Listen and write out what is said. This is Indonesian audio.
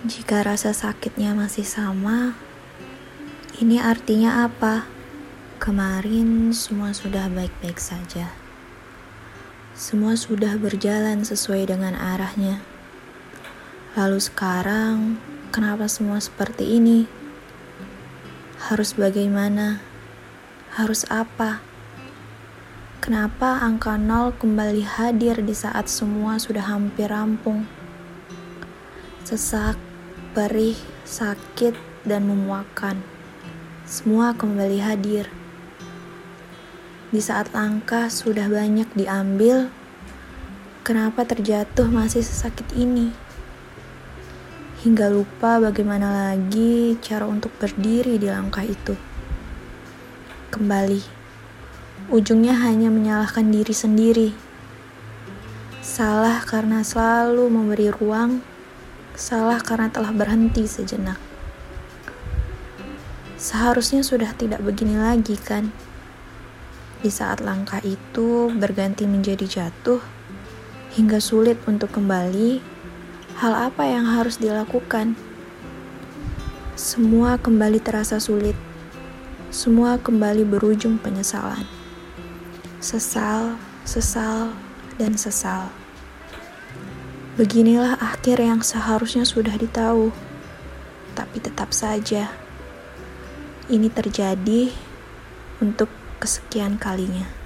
Jika rasa sakitnya masih sama, ini artinya apa? Kemarin semua sudah baik-baik saja. Semua sudah berjalan sesuai dengan arahnya. Lalu sekarang, kenapa semua seperti ini? Harus bagaimana? Harus apa? Kenapa angka nol kembali hadir di saat semua sudah hampir rampung? Sesak, perih, sakit, dan memuakan. Semua kembali hadir. Di saat langkah sudah banyak diambil, kenapa terjatuh masih sesakit ini? Hingga lupa bagaimana lagi cara untuk berdiri di langkah itu. Kembali, ujungnya hanya menyalahkan diri sendiri. Salah karena selalu memberi ruang salah karena telah berhenti sejenak. Seharusnya sudah tidak begini lagi, kan? Di saat langkah itu berganti menjadi jatuh, hingga sulit untuk kembali, hal apa yang harus dilakukan? Semua kembali terasa sulit. Semua kembali berujung penyesalan. Sesal, sesal, dan sesal. Beginilah akhir yang seharusnya sudah ditahu, tapi tetap saja ini terjadi untuk kesekian kalinya.